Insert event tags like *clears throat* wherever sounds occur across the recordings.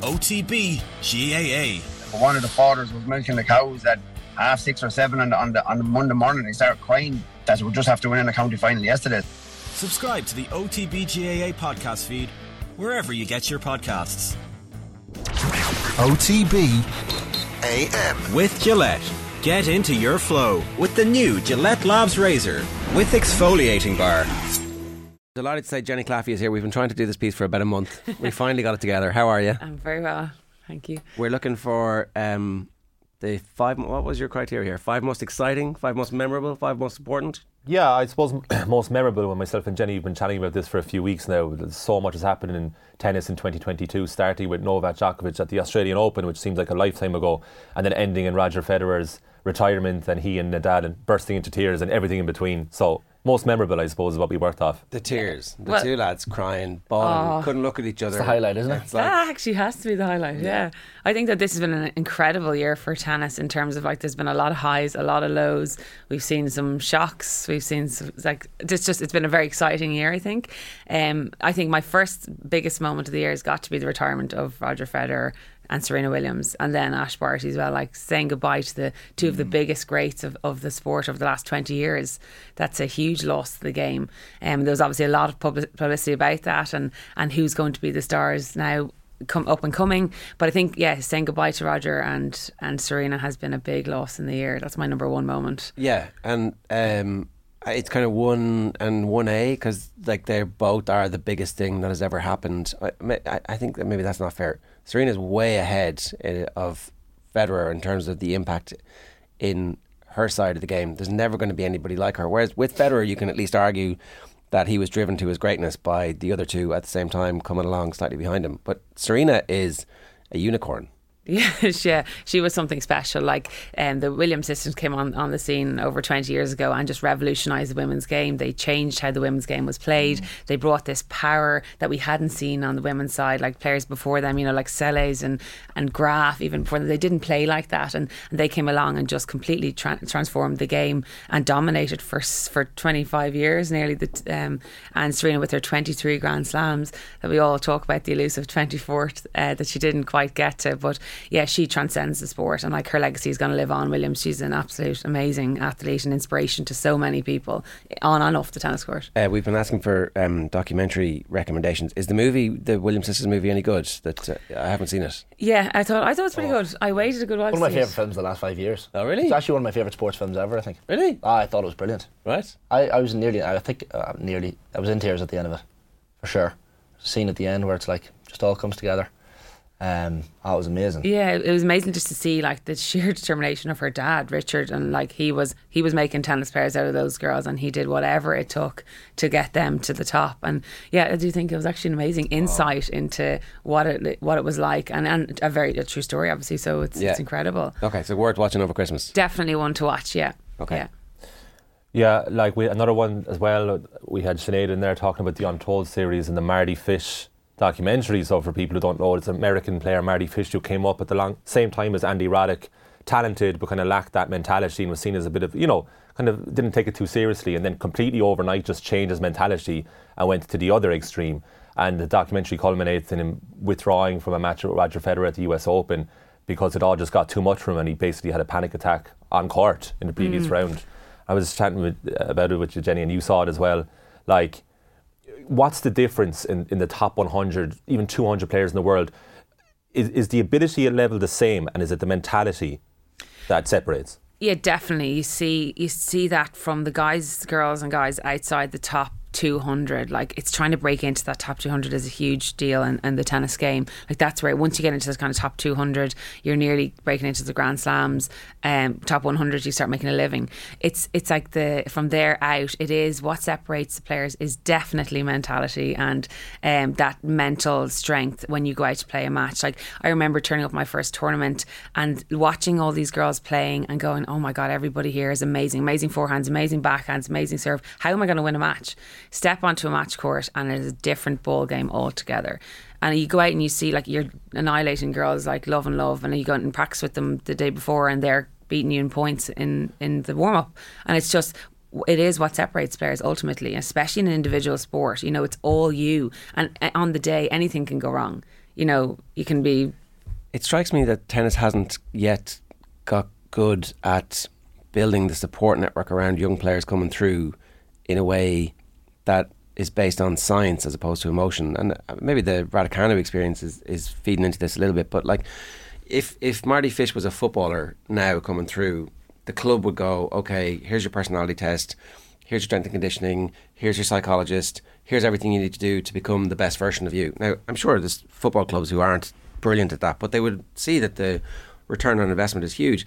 OTB GAA. One of the fathers was milking the cows at half six or seven on the, on the, on the Monday morning. They started crying that we just have to win in the county final yesterday. Subscribe to the OTB GAA podcast feed wherever you get your podcasts. OTB AM. With Gillette. Get into your flow with the new Gillette Labs Razor with exfoliating bar. Delighted to say Jenny Claffey is here. We've been trying to do this piece for about a month. we *laughs* finally got it together. How are you? I'm very well, thank you. We're looking for um, the five. What was your criteria here? Five most exciting, five most memorable, five most important. Yeah, I suppose *clears throat* most memorable when myself and Jenny have been chatting about this for a few weeks now. So much has happened in tennis in 2022, starting with Novak Djokovic at the Australian Open, which seems like a lifetime ago, and then ending in Roger Federer's retirement and he and Nadal and bursting into tears and everything in between. So most memorable, I suppose, is what we worked off. The tears, the Well- two lads crying, bawling, Oh. couldn't look at each other. the highlight, isn't it? It's like, that actually has to be the highlight. Yeah. I think that this has been an incredible year for tennis in terms of like there's been a lot of highs, a lot of lows. We've seen some shocks. We've seen some, like it's just it's been a very exciting year. I think. Um, I think my first biggest moment of the year has got to be the retirement of Roger Federer. And Serena Williams, and then Ash Barty as well, like saying goodbye to the two of the biggest greats of, of the sport over the last 20 years. That's a huge loss to the game. Um, there was obviously a lot of public, publicity about that and, and who's going to be the stars now come up and coming. But I think yeah, saying goodbye to Roger and and Serena has been a big loss in the year. That's my number one moment. yeah, and um, it's kind of one and one A because like they both are the biggest thing that has ever happened. I, I- I think that maybe that's not fair. Serena's way ahead uh, of Federer in terms of the impact in her side of the game. There's never going to be anybody like her. Whereas with Federer, you can at least argue that he was driven to his greatness by the other two at the same time coming along slightly behind him. But Serena is a unicorn. Yeah, she, was something special. Like um, the Williams sisters came on, on the scene over 20 years ago and just revolutionised the women's game. They changed how the women's game was played. They brought this power that we hadn't seen on the women's side, like players before them, you know, like Seles and, and Graf, even before them. They didn't play like that. And, and they came along and just completely tra- transformed the game and dominated for for 25 years nearly. The, t- um, and Serena with her 23 Grand Slams that we all talk about, the elusive 24th uh, that she didn't quite get to. But yeah, she transcends the sport and like her legacy is going to live on. Williams, she's an absolute amazing athlete and inspiration to so many people on and off the tennis court. Uh, we've been asking for um, documentary recommendations. Is the movie, the Williams sisters movie, any good? That uh, I haven't seen it. Yeah, I thought I thought it was pretty good. I waited a good while. One of my to see it. favourite films the last five years. Oh, really? It's actually one of my favourite sports films ever, I think. Really? Ah, I thought it was brilliant. Right. I, I was nearly, I think, uh, nearly, I was in tears at the end of it, for sure. Scene at the end where it's like, just all comes together. Um, oh, it was amazing. Yeah, it was amazing just to see like the sheer *laughs* determination of her dad, Richard, and like he was he was making tennis players out of those girls, and he did whatever it took to get them to the top. And yeah, I do think it was actually an amazing insight into what it what it was like, and and a very a true story, obviously. So it's Yeah. it's incredible. Okay, so worth watching over Christmas. Definitely one to watch. Yeah. Okay. Yeah. Yeah, like we another one as well. We had Sinead in there talking about the Untold series and the Mardy Fish documentary. So for people who don't know, it's an American player Mardy Fish who came up at the long, same time as Andy Roddick, talented but kind of lacked that mentality and was seen as a bit of you know kind of didn't take it too seriously and then completely overnight just changed his mentality and went to the other extreme. And the documentary culminates in him withdrawing from a match with Roger Federer at the US Open because it all just got too much for him and he basically had a panic attack on court in the previous mm. round. I was chatting with, about it with you, Jenny, and you saw it as well. Like, what's the difference in, in the top 100, even 200 players in the world? Is, is the ability level the same, and is it the mentality that separates? Yeah, definitely. You see, you see that from the guys, girls, and guys outside the top 200. Like it's trying to break into that top 200 is a huge deal in, in the tennis game. Like that's where once you get into this kind of top 200, you're nearly breaking into the Grand Slams. Um, top 100, you start making a living. It's it's like the from there out, it is what separates the players is definitely mentality and um, that mental strength when you go out to play a match. Like I remember turning up my first tournament and watching all these girls playing and going, oh my god, everybody here is amazing, amazing forehands, amazing backhands, amazing serve. How am I going to win a match? Step onto a match court and it's a different ball game altogether. And you go out and you see like you're annihilating girls like love and love, and you go out and practice with them the day before, and they're beating you in points in in the warm up, and it's just it is what separates players ultimately, especially in an individual sport. You know, it's all you, and uh, on the day anything can go wrong. you know, you can be It strikes me that tennis hasn't yet got good at building the support network around young players coming through in a way that is based on science as opposed to emotion. And uh, maybe the Raducanu experience is, is feeding into this a little bit. But like, if if Mardy Fish was a footballer now coming through, the club would go, okay, here's your personality test, here's your strength and conditioning, here's your psychologist, here's everything you need to do to become the best version of you. Now, I'm sure there's football clubs who aren't brilliant at that, but they would see that the return on investment is huge.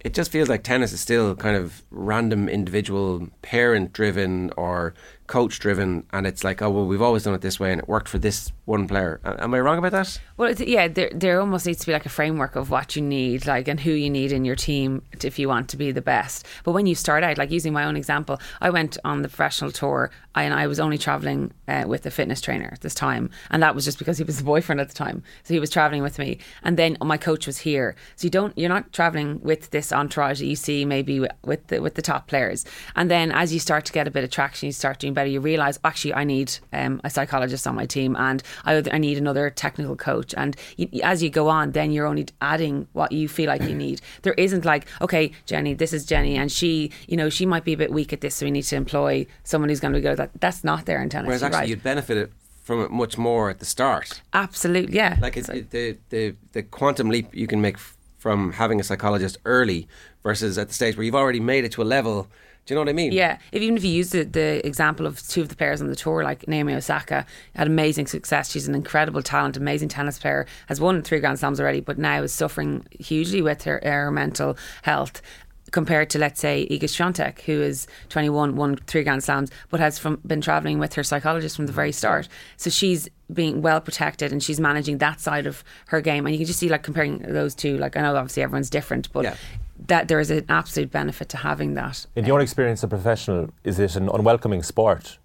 It just feels like tennis is still kind of random individual parent driven or coach driven and it's like oh well we've always done it this way and it worked for this one player am I wrong about that Well, yeah, there there almost needs to be like a framework of what you need, like, and who you need in your team t- if you want to be the best. But when you start out, like using my own example, I went on the professional tour, and I was only traveling uh, with a fitness trainer at this time, and that was just because he was the boyfriend at the time, so he was traveling with me. And then my coach was here, so you don't, you're not traveling with this entourage that you see maybe with the with the top players. And then as you start to get a bit of traction, you start doing better. You realize actually I need um, a psychologist on my team, and I, I need another technical coach. And you, as you go on, then you're only adding what you feel like you need. *clears throat* There isn't like, okay, Jenny, this is Jenny, and she, you know, she might be a bit weak at this, so we need to employ someone who's going to be good at that. That's not there in tennis. whereas actually right. you'd benefit from it much more at the start absolutely, yeah. like it's, it, the, the the quantum leap you can make from having a psychologist early versus at the stage where you've already made it to a level do you know what I mean Yeah, if, even if you use the, the example of two of the players on the tour, like Naomi Osaka, had amazing success. She's an incredible talent, amazing tennis player, has won three Grand Slams already, but now is suffering hugely with her, her mental health. Compared to, let's say, Iga Swiatek, who is 21, won three Grand Slams, but has from, been travelling with her psychologist from the very start. So she's being well protected and she's managing that side of her game. And you can just see, like, comparing those two, like, I know obviously everyone's different, but Yeah. That there is an absolute benefit to having that. In your um, experience as a professional, is it an unwelcoming sport?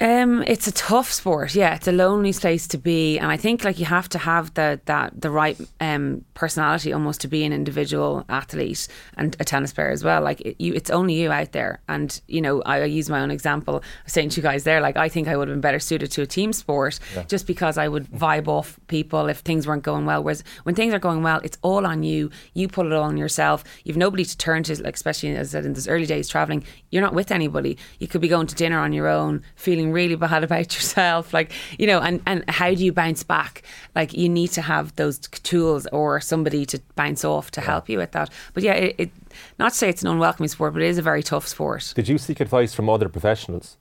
Um, it's a tough sport. Yeah, it's a lonely place to be, and I think like you have to have the that the right um personality almost to be an individual athlete and a tennis player as well. Like it, you, it's only you out there, and you know I, I use my own example. I saying to you guys there, like I think I would have been better suited to a team sport just because I would vibe off people if things weren't going well. Whereas when things are going well, it's all on you. You put it all on yourself. You've nobody to turn to. Like especially as I said in those early days traveling, you're not with anybody. You could be going to dinner on your own, feeling really bad *laughs* about yourself. Like you know, and and how do you bounce back? Like you need to have those tools or somebody to bounce off to help you with that. But yeah, it, it not to say it's an unwelcoming sport, but it is a very tough sport. Did you seek advice from other professionals?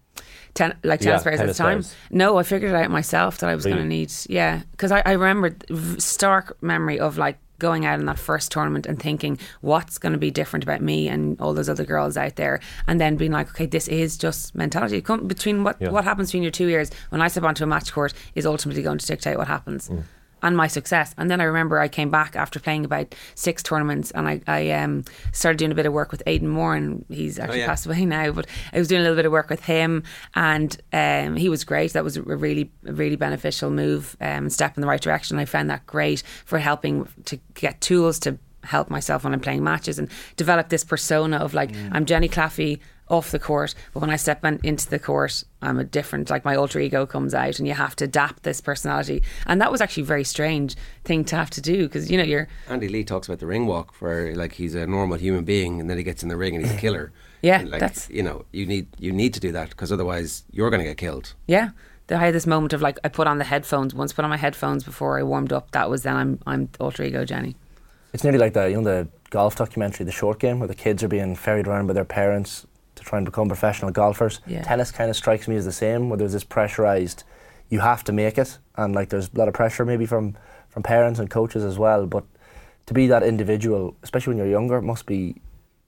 Ten, like Yeah, tennis players at the time. players. No, I figured it out myself that I was going to need. Yeah, because I, I remember v- stark memory of like going out in that first tournament and thinking what's going to be different about me and all those other girls out there, and then being like, okay, this is just mentality. Come between what Yeah. what happens between your two years when I step onto a match court is ultimately going to dictate what happens. Mm. And my success, and then I remember I came back after playing about six tournaments, and I, I um, started doing a bit of work with Aidan Moore, and he's actually yeah. passed away *laughs* now. But I was doing a little bit of work with him, and um, he was great. That was a really, really beneficial move, um, step in the right direction. I found that great for helping to get tools to help myself when I'm playing matches and develop this persona of like I'm Jenny Claffey off the court, but when I step on, into the court, I'm a different. Like my alter ego comes out, and you have to adapt this personality. And that was actually a very strange thing to have to do because you know you're Andy Lee talks about the ring walk where like he's a normal human being and then he gets in the ring and he's a *clears throat* killer Yeah, And, like, that's- you know you need you need to do that because otherwise you're going to get killed Yeah. I had this moment of like I put on the headphones. Once put on my headphones before I warmed up. That was then I'm I'm alter ego Jenny. It's nearly like the you know the golf documentary, The Short Game, where the kids are being ferried around by their parents to try and become professional golfers. Yeah. Tennis kind of strikes me as the same, where there's this pressurized, you have to make it, and like there's a lot of pressure maybe from from parents and coaches as well. But to be that individual, especially when you're younger, must be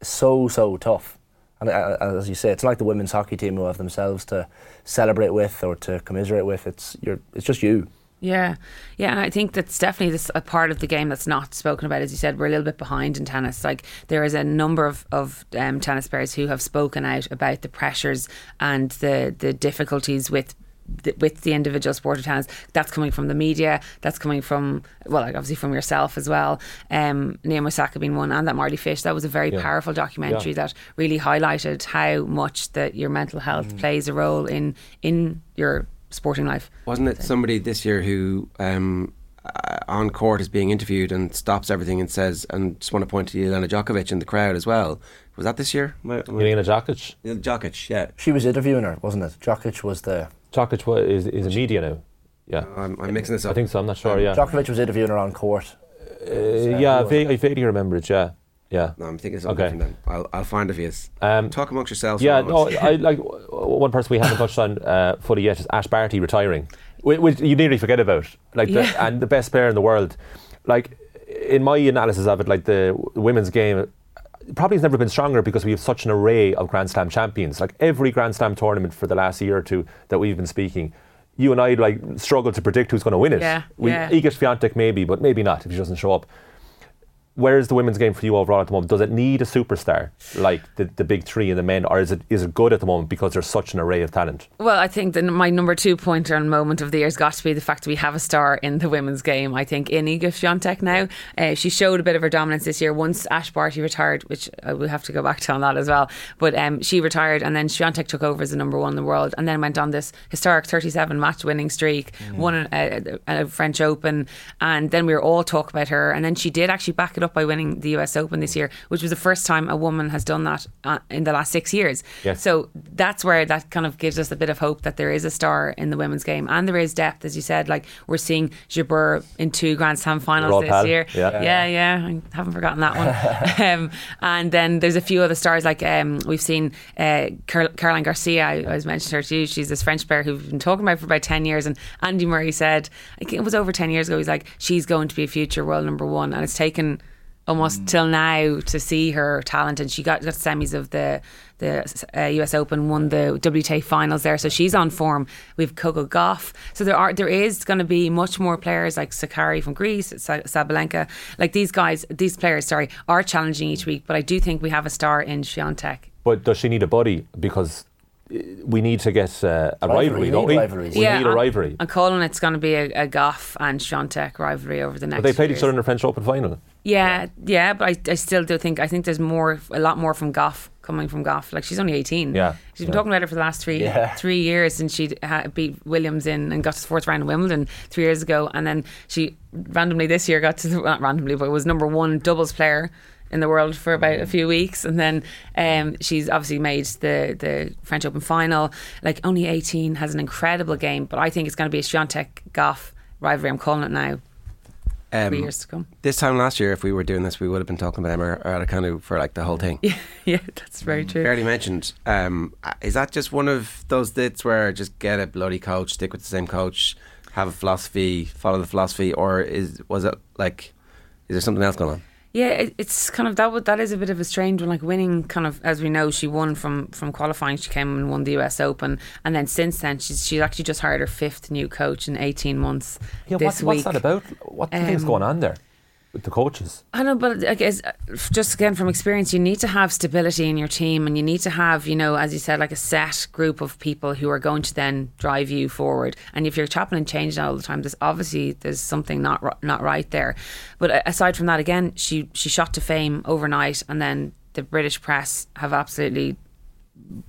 so so tough. And uh, as you say, it's not like the women's hockey team who have themselves to celebrate with or to commiserate with. It's you're, it's just you. Yeah, yeah, and I think that's definitely this a part of the game that's not spoken about. As you said, we're a little bit behind in tennis. Like there is a number of of um, tennis players who have spoken out about the pressures and the the difficulties with. The, with the individual sport of tennis, that's coming from the media. That's coming from well, like obviously from yourself as well. Um, Naomi Osaka being one, and that Mardy Fish. That was a very Yeah. powerful documentary Yeah. that really highlighted how much that your mental health plays a role in in your sporting life. Wasn't it somebody this year who um, uh, on court is being interviewed and stops everything and says, and just want to point to Jelena Djokovic in the crowd as well. Was that this year? My- my- Jelena Dokic. Djokovic, yeah. She was interviewing her, wasn't it? Dokic was the. Dokic wa- is, is a media now. Yeah. I'm, I'm mixing this up. I think so. I'm not sure. Yeah. Djokovic was interviewing her on court. Uh, yeah. I vague- I vaguely remember it. Yeah. Yeah. No, I'm thinking it's something Okay. different then. I'll, I'll find it for you. Um, Talk amongst yourselves. Yeah, no. *laughs* I like one person we haven't touched on uh, fully yet is Ash Barty retiring, which, which you nearly forget about. Like, the, and the best player in the world. Like, in my analysis of it, like the women's game probably has never been stronger because we have such an array of Grand Slam champions. Like every Grand Slam tournament for the last year or two that we've been speaking. You and I like struggle to predict who's going to win it. Yeah, we, yeah. Iga Swiatek maybe, but maybe not if she doesn't show up where's the women's game for you overall at the moment? Does it need a superstar like the, the big three in the men, or is it is it good at the moment because there's such an array of talent? Well, I think that my number two pointer and moment of the year has got to be the fact that we have a star in the women's game. I think in Iga Swiatek now, uh, she showed a bit of her dominance this year. Once Ash Barty retired, which I will have to go back to on that as well. But um, she retired, and then Swiatek took over as the number one in the world, and then went on this historic 37 match winning streak, won a, a, a French Open, and then we were all talk about her, and then she did actually back it up by winning the US Open this year, which was the first time a woman has done that uh, in the last six years. Yes. So that's where that kind of gives us a bit of hope that there is a star in the women's game and there is depth, as you said. Like we're seeing Jabeur in two Grand Slam finals this year. Yeah. yeah, yeah. I haven't forgotten that one. *laughs* um, and then there's a few other stars like um, we've seen uh, Car- Caroline Garcia. I, I was mentioning her to you. She's this French player who we've been talking about for about ten years. And Andy Murray said, I think it was over ten years ago. He's like, she's going to be a future world number one, and it's taken almost till now to see her talent and she got, got semis of the the uh, US Open won the WTA finals there so she's on form we've Coco Gauff so there are there is going to be much more players like Sakkari from Greece Sa- Sabalenka like these guys these players sorry are challenging each week but I do think we have a star in Swiatek But does she need a buddy? Because uh, we need to get uh, a Rivalry, rivalry, don't need we? rivalries. We need a I'm- rivalry. I'm calling it's going to be a, a Gauff and Swiatek rivalry over the next But they played years. each other in the French Open final. Yeah, yeah, but I, I still do think I think there's more, a lot more from Gauff coming from Gauff. Like she's only 18. Yeah, she's been yeah. talking about it for the last three Yeah. *laughs* three years since she beat Williams in and got to the fourth round of Wimbledon three years ago, and then she randomly this year got to the, *laughs* not randomly, but was number one doubles player in the world for about a few weeks, and then um, she's obviously made the the French Open final. Like only 18, has an incredible game, but I think it's going to be a Swiatek Gauff rivalry. I'm calling it now. Um, Three years to come. This time last year, if we were doing this, we would have been talking about Emma Raducanu for like the whole thing. *laughs* Yeah, yeah, that's very true. Barely mentioned. Um, is that just one of those bits where just get a bloody coach, stick with the same coach, have a philosophy, follow the philosophy, or is was it like? Is there something else going on? Yeah, it, it's kind of that. That is a bit of a strange one. Like winning, kind of as we know, she won from from qualifying. She came and won the U.S. Open, and then since then, she's she's actually just hired her fifth new coach in eighteen months. Yeah, this what, week. what's that about? What do you think's Um, going on there with the coaches? I know, but I guess uh, just again from experience, you need to have stability in your team, and you need to have, you know, as you said, like a set group of people who are going to then drive you forward. And if you're chopping and changing all the time, there's obviously there's something not not right there. But aside from that, again, she she shot to fame overnight, and then the British press have absolutely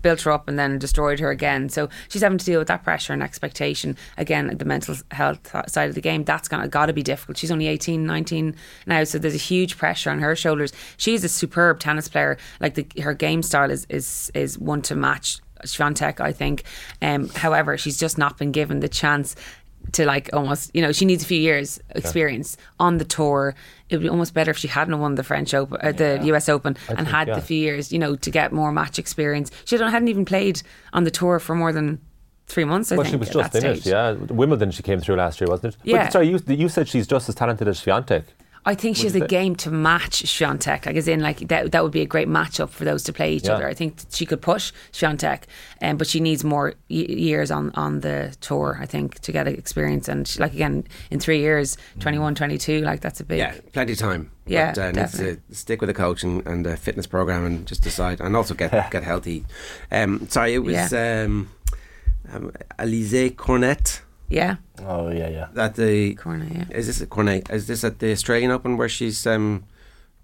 built her up and then destroyed her again. So she's having to deal with that pressure and expectation. Again, the mental health side of the game, that's gonna got to be difficult. She's only 18, 19 now, so there's a huge pressure on her shoulders. She's a superb tennis player. Like the, her game style is is is one to match Swiatek, I think. Um, however, she's just not been given the chance to like almost you know she needs a few years experience on the tour it would be almost better if she hadn't won the French Open uh, the US Open and think, had yeah. the few years you know to get more match experience she hadn't hadn't even played on the tour for more than three months I Well, think she was just in it, yeah. Wimbledon she came through last year, wasn't it? Yeah. But, sorry, you, you said she's just as talented as Swiatek. I think she has a game to match Swiatek. Like as in, like that that would be a great matchup for those to play each Yeah. other. I think she could push Swiatek, um, but she needs more y- years on on the tour. I think to get experience and she, like again in three years, 21, 22, like that's a big. Yeah, plenty of time. Yeah, but, uh, needs to stick with a coach and, and a fitness program and just decide, and also get *laughs* get healthy. Um, sorry, it was um, um, Alize Cornet Yeah, Oh yeah, yeah. at the. corner. Yeah. Is this at Cornet? Is this at the Australian Open where she's um,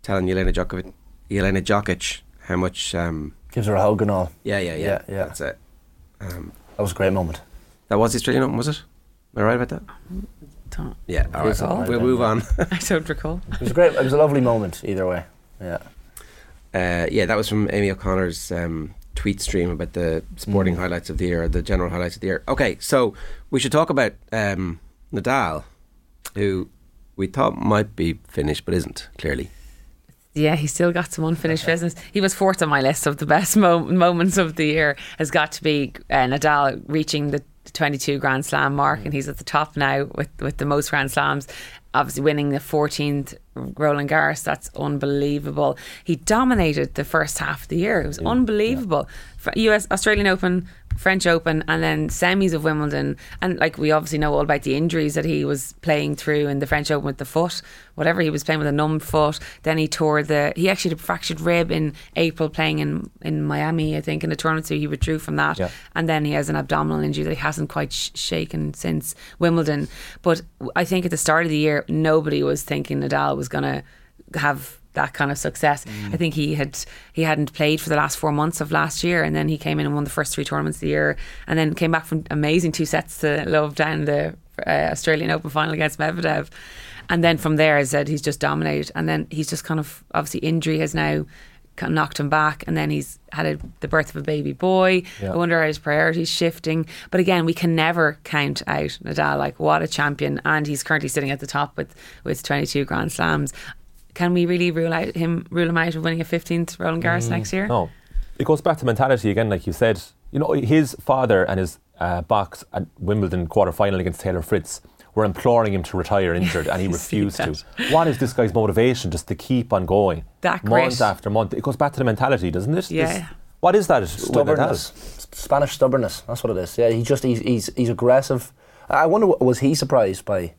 telling Jelena Djokovic, Jelena Dokic how much? Um, Gives her a hug and all. yeah, yeah, yeah, Yeah, yeah. That's it. Um, That was a great moment. That was the Australian Open, was it? Am I right about that? Don't- Yeah, all right. All right We'll then, move on. *laughs* I don't recall. It was a great. It was a lovely moment either way. Yeah. Uh, yeah, that was from Amy O'Connor's um, tweet stream about the sporting Mm. highlights of the year, the general highlights of the year. Okay, so we should talk about um, Nadal, who we thought might be finished but isn't, clearly. Yeah, he's still got some unfinished business. He was fourth on my list of the best mo- moments of the year. Has got to be uh, Nadal reaching the 22 Grand Slam mark, and he's at the top now with with the most Grand Slams. Obviously, winning the 14th Roland Garros, that's unbelievable. He dominated the first half of the year. It was unbelievable. Fr- US Australian Open, French Open, and then semis of Wimbledon. And like we obviously know all about the injuries that he was playing through in the French Open with the foot, whatever he was playing with a numb foot. Then he tore the. He actually had a fractured rib in April playing in in Miami, I think, in a tournament. So he withdrew from that. Yeah. And then he has an abdominal injury that he hasn't quite sh- shaken since Wimbledon. But I think at the start of the year, nobody was thinking Nadal was going to have that kind of success. I think he had he hadn't played for the last four months of last year, and then he came in and won the first three tournaments of the year, and then came back from amazing two sets to love down the uh, Australian Open final against Medvedev. And then from there, as I said, he's just dominated. And then he's just kind of obviously injury has now knocked him back, and then he's had a, the birth of a baby boy. Yeah. I wonder how his priorities shifting. But again, we can never count out Nadal. Like what a champion, and he's currently sitting at the top with with 22 Grand Slams. Can we really rule out him rule him out of winning a 15th Roland Garros next year? No, it goes back to mentality again, like you said. You know, his father and his uh, box at Wimbledon quarter final against Taylor Fritz were imploring him to retire *laughs* injured, and he see refused to. What is this guy's motivation just to keep on going, That month grit. after month? It goes back to the mentality, doesn't it? Yeah. This- what is that? Stubbornness. Spanish stubbornness. That's what it is. Yeah, he just he's he's, he's aggressive. I I wonder was he surprised by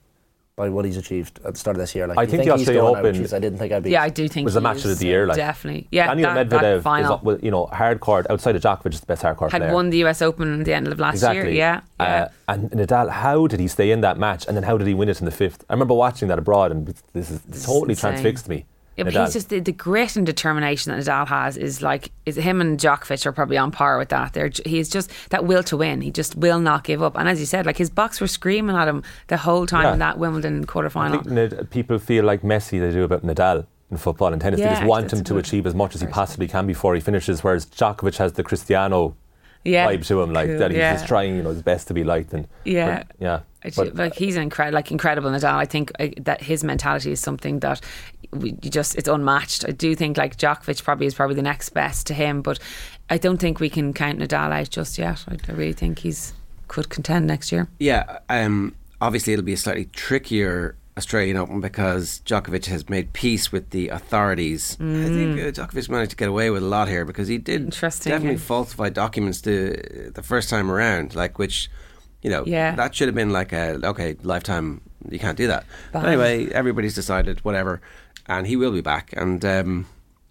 by what he's achieved at the start of this year? Like, I do you think the he's Australian going out, Open- I didn't think I'd be. Yeah, I do think it was the he match of the year, like definitely. Yeah, Daniel that, Medvedev that is, final up with, you know, hard court outside of Djokovic is the best hard court had player. won the US Open at the end of last Exactly. year. Yeah, yeah. Uh, and Nadal, how did he stay in that match, and then how did he win it in the fifth? I remember watching that abroad, and this is totally insane. transfixed me. Yeah, but Nadal. he's just the, the grit and determination that Nadal has is like is him and Djokovic are probably on par with that. They're he's just that will to win. He just will not give up. And as you said, like his box were screaming at him the whole time Yeah. in that Wimbledon quarterfinal. I think Nad- people feel like Messi they do about Nadal in football and tennis. they just want him to achieve as much as he possibly can before he finishes. Whereas Djokovic has the Cristiano Yeah, vibe to him, like cool, that he's yeah. just trying, you know, his best to be liked. And Yeah. but, yeah. It's But, like he's incredible, like incredible Nadal. I think uh, that his mentality is something that we, you just it's unmatched. I do think like Djokovic probably is probably the next best to him, but I don't think we can count Nadal out just yet. I, I really think he's could contend next year. Yeah, um, obviously it'll be a slightly trickier Australian Open because Djokovic has made peace with the authorities. I think uh, Djokovic managed to get away with a lot here because he did definitely yeah. falsify documents to the first time around, like which, you know, Yeah. that should have been like a okay lifetime. You can't do that. But anyway, everybody's decided whatever, and he will be back. And um,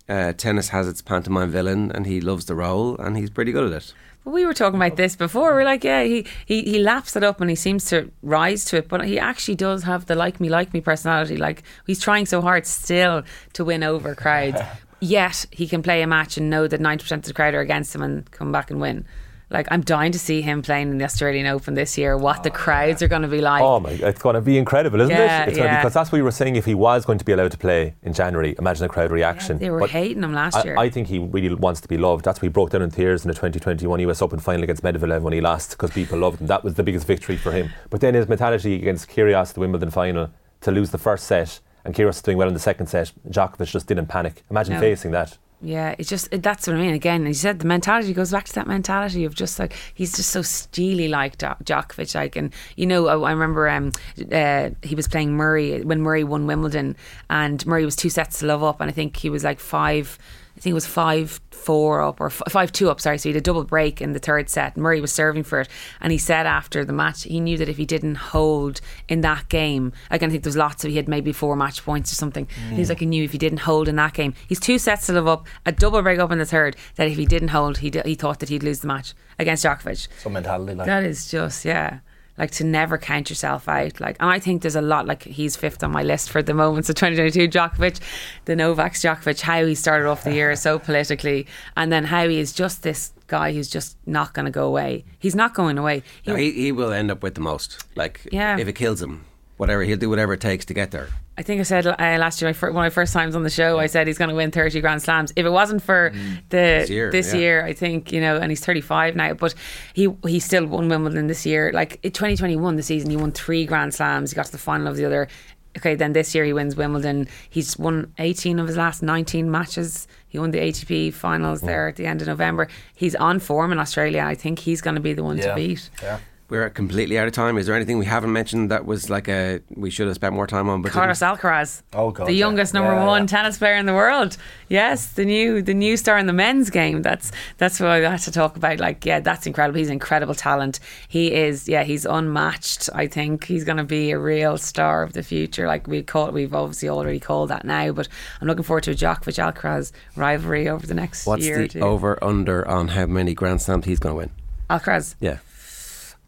uh, tennis has its pantomime villain, and he loves the role, and he's pretty good at it. We were talking about this before. We're like, yeah, he, he he laps it up and he seems to rise to it, but he actually does have the like me, like me personality. Like he's trying so hard still to win over crowds. *laughs* Yet he can play a match and know that ninety percent of the crowd are against him and come back and win. Like I'm dying to see him playing in the Australian Open this year. What the oh, crowds are going to be like. Oh my! It's going to be incredible, isn't Yeah, it? It's yeah. because that's what we were saying. If he was going to be allowed to play in January, imagine the crowd reaction. they were But hating him last I, year. I think he really wants to be loved. That's why he broke down in tears in the 2021 US Open final against Medvedev when he lost because people loved him. That was the biggest victory for him. But then his mentality against Kyrgios, the Wimbledon final, to lose the first set and Kyrgios doing well in the second set, Djokovic just didn't panic. Imagine No. facing that. Yeah, it's just that's what I mean. Again, you said the mentality goes back to that mentality of just like he's just so steely like Jo- Djokovic. Like, and you know, I, I remember um, uh, he was playing Murray when Murray won Wimbledon, and Murray was two sets to love up, and I think he was like five. I think it was five four up or f- five two up. Sorry, so he had a double break in the third set. Murray was serving for it, and he said after the match he knew that if he didn't hold in that game, like I think there was lots of he had maybe four match points or something. He was mm. like he knew if he didn't hold in that game, he's two sets to live up, a double break up in the third. That if he didn't hold, he d- he thought that he'd lose the match against Djokovic. Some mentality like. That is just yeah. Like to never count yourself out. Like, and I think there's a lot. Like he's fifth on my list for the moment. So 2022, Djokovic, the Novak Djokovic, how he started off the year so *laughs* politically, and then how he is just this guy who's just not going to go away. He's not going away. He, No, he, he will end up with the most. Like, Yeah. if it kills him, whatever, he'll do whatever it takes to get there. I think I said uh, last year, my one of my first times on the show, I said he's going to win 30 Grand Slams. If it wasn't for the Mm. this year, year, yeah. I think you know, and he's 35 now, but he he still won Wimbledon this year. Like in 2021, the season, he won three Grand Slams. He got to the final of the other. Okay, then this year he wins Wimbledon. He's won 18 of his last 19 matches. He won the ATP finals there at the end of November. He's on form in Australia. I think he's going to be the one to beat. Yeah. We're completely out of time. Is there anything we haven't mentioned that was like a we should have spent more time on? But Carlos didn't? Alcaraz, Oh, God, the yeah. youngest number Yeah, one yeah. tennis player in the world. Yes, the new the new star in the men's game. That's that's what I had to talk about. Like, yeah, that's incredible. He's an incredible talent. He is, yeah, he's unmatched. I think he's going to be a real star of the future. Like we call, we've obviously already called that now, but I'm looking forward to a Djokovic Alcaraz rivalry over the next What's year. or the two. over under on how many Grand Slams he's going to win? Alcaraz Yeah,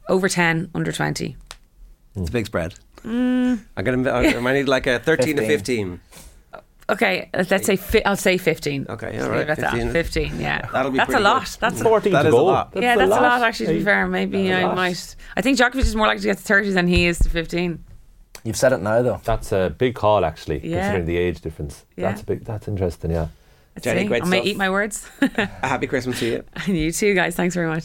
over ten, under twenty. it's a big spread. Mm. I'm gonna. I might need like a *laughs* 13 to 15. 15. Okay, let's say fi- I'll say fifteen. Okay, Let's all leave right, it at that. 15. Fifteen, yeah. *laughs* That'll be that's a lot. good. That's a 14 That to is a go. lot. yeah, that's a lot. Hey, Actually, to be fair, maybe That's a I might. I think Djokovic is more likely to get to thirty than he is to fifteen. You've said it now, though. That's a big call, actually, Yeah. considering the age difference. Yeah. That's a big. That's interesting. Yeah. Let's Jenny, see. great I may stuff. eat my words. A happy Christmas to you. and *laughs* you too, guys. Thanks very much.